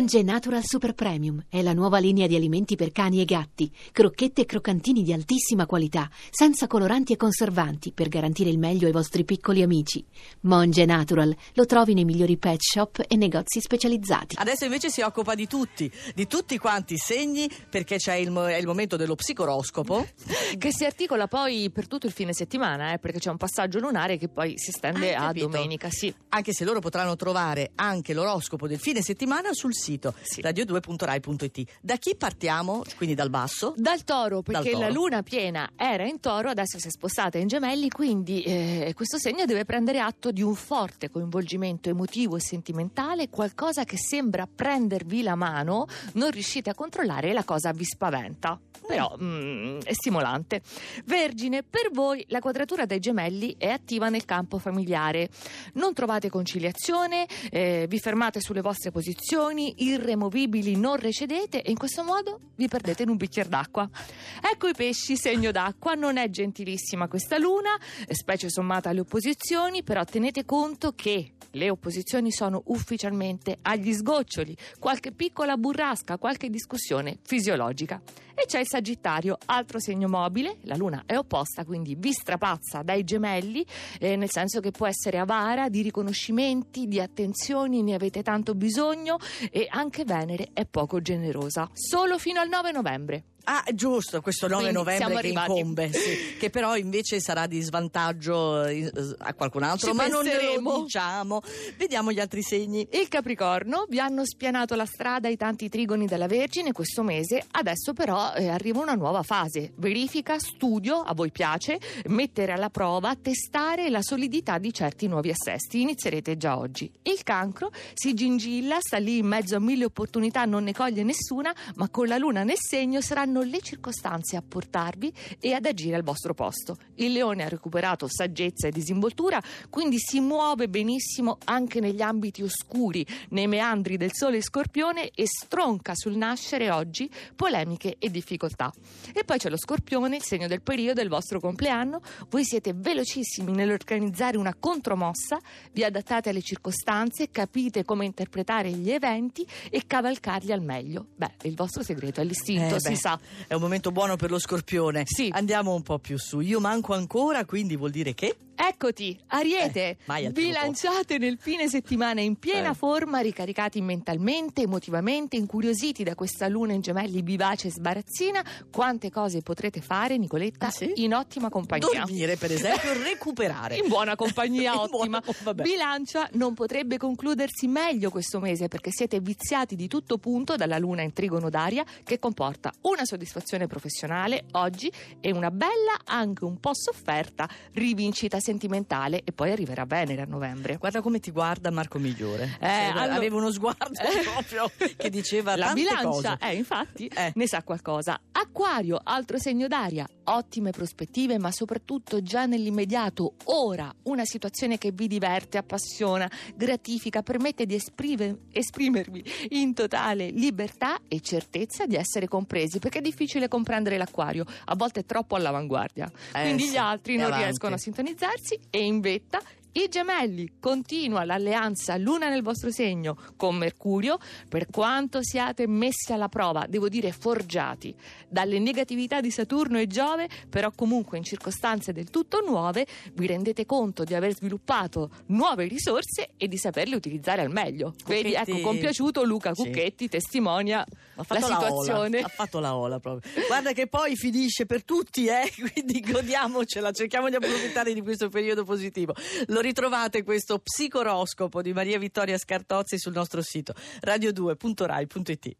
Monge Natural Super Premium è la nuova linea di alimenti per cani e gatti, crocchette e croccantini di altissima qualità, senza coloranti e conservanti, per garantire il meglio ai vostri piccoli amici. Monge Natural lo trovi nei migliori pet shop e negozi specializzati. Adesso invece si occupa di tutti, di tutti quanti i segni, perché c'è il, mo- è il momento dello psicoroscopo. Che si articola poi per tutto il fine settimana, eh, perché c'è un passaggio lunare che poi si stende Hai a domenica. Sì. Anche se loro potranno trovare anche l'oroscopo del fine settimana sul sito Sì. radio2.rai.it. Da chi partiamo? Quindi dal basso? Dal toro, perché Dal toro. la luna piena era in toro, adesso si è spostata in gemelli, quindi eh, questo segno deve prendere atto di un forte coinvolgimento emotivo e sentimentale, qualcosa che sembra prendervi la mano, non riuscite a controllare e la cosa vi spaventa. Però mm, è stimolante. Vergine, per voi la quadratura dei gemelli è attiva nel campo familiare. Non trovate conciliazione, eh, vi fermate sulle vostre posizioni, irremovibili, non recedete e in questo modo vi perdete in un bicchiere d'acqua. Ecco i pesci, segno d'acqua, non è gentilissima questa luna, specie sommata alle opposizioni, però tenete conto che le opposizioni sono ufficialmente agli sgoccioli, qualche piccola burrasca, qualche discussione fisiologica. E c'è il Sagittario, altro segno mobile, la luna è opposta, quindi vi strapazza dai gemelli, eh, nel senso che può essere avara di riconoscimenti, di attenzioni, ne avete tanto bisogno e anche Venere è poco generosa, solo fino al 9 novembre. Ah, giusto, questo 9 Quindi novembre che arrivati. incombe, sì, che però invece sarà di svantaggio eh, a qualcun altro, Ci ma non lo diciamo. Vediamo gli altri segni. Il Capricorno vi hanno spianato la strada i tanti trigoni della Vergine questo mese, adesso però eh, arriva una nuova fase. Verifica, studio, a voi piace, mettere alla prova, testare la solidità di certi nuovi assesti. Inizierete già oggi. Il Cancro si gingilla, sta lì in mezzo a mille opportunità, non ne coglie nessuna, ma con la luna nel segno saranno le circostanze a portarvi e ad agire al vostro posto. Il Leone ha recuperato saggezza e disinvoltura, quindi si muove benissimo anche negli ambiti oscuri, nei meandri del Sole Scorpione e stronca sul nascere oggi polemiche e difficoltà. E poi c'è lo Scorpione, il segno del periodo, il vostro compleanno. Voi siete velocissimi nell'organizzare una contromossa, vi adattate alle circostanze, capite come interpretare gli eventi e cavalcarli al meglio. Beh, il vostro segreto è l'istinto, Eh, si sa. È un momento buono per lo scorpione. Sì. Andiamo un po' più su. Io manco ancora, quindi vuol dire che? Eccoti, Ariete, Eh, bilanciate nel fine settimana in piena Eh. forma, ricaricati mentalmente, emotivamente, incuriositi da questa luna in gemelli vivace e sbarazzina. Quante cose potrete fare, Nicoletta, Ah, sì? in ottima compagnia. Dormire, per esempio, recuperare. In buona compagnia, In ottima. buona-. Bilancia non potrebbe concludersi meglio questo mese perché siete viziati di tutto punto dalla luna in trigono d'aria che comporta una soddisfazione professionale oggi e una bella, anche un po' sofferta, rivincita sentimentale e poi arriverà Venere a novembre. Guarda come ti guarda Marco Migliore. Eh, Cioè, allora- Aveva uno sguardo proprio che diceva La bilancia, eh, infatti, Eh. ne sa qualcosa. Acquario, altro segno d'aria, ottime prospettive, ma soprattutto già nell'immediato, ora, una situazione che vi diverte, appassiona, gratifica, permette di esprime- esprimervi in totale libertà e certezza di essere compresi, perché è difficile comprendere l'acquario, a volte è troppo all'avanguardia. Eh, Quindi sì, gli altri non avanti. riescono a sintonizzarsi e in vetta i gemelli continua l'alleanza Luna nel vostro segno con Mercurio, per quanto siate messi alla prova, devo dire forgiati dalle negatività di Saturno e Giove, però comunque in circostanze del tutto nuove vi rendete conto di aver sviluppato nuove risorse e di saperle utilizzare al meglio. Vedi, Cucchetti- ecco, compiaciuto Luca Sì. Cucchetti testimonia Ha la la, situazione. ola, ha fatto la ola proprio. Guarda che poi finisce per tutti, eh? quindi godiamocela, cerchiamo di approfittare di questo periodo positivo. Lo ritrovate questo psicoroscopo di Maria Vittoria Scartozzi sul nostro sito radio2.rai.it.